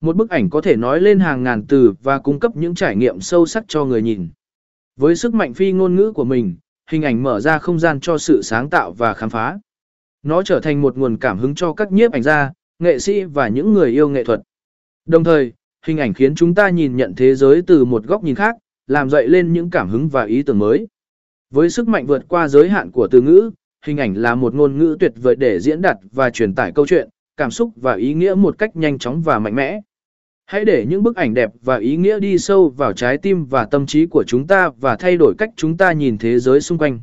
Một bức ảnh có thể nói lên hàng ngàn từ và cung cấp những trải nghiệm sâu sắc cho người nhìn. Với sức mạnh phi ngôn ngữ của mình, hình ảnh mở ra không gian cho sự sáng tạo và khám phá. Nó trở thành một nguồn cảm hứng cho các nhiếp ảnh gia, nghệ sĩ và những người yêu nghệ thuật. Đồng thời, hình ảnh khiến chúng ta nhìn nhận thế giới từ một góc nhìn khác, làm dậy lên những cảm hứng và ý tưởng mới. Với sức mạnh vượt qua giới hạn của từ ngữ, hình ảnh là một ngôn ngữ tuyệt vời để diễn đạt và truyền tải câu chuyện, cảm xúc và ý nghĩa một cách nhanh chóng và mạnh mẽ. Hãy để những bức ảnh đẹp và ý nghĩa đi sâu vào trái tim và tâm trí của chúng ta và thay đổi cách chúng ta nhìn thế giới xung quanh.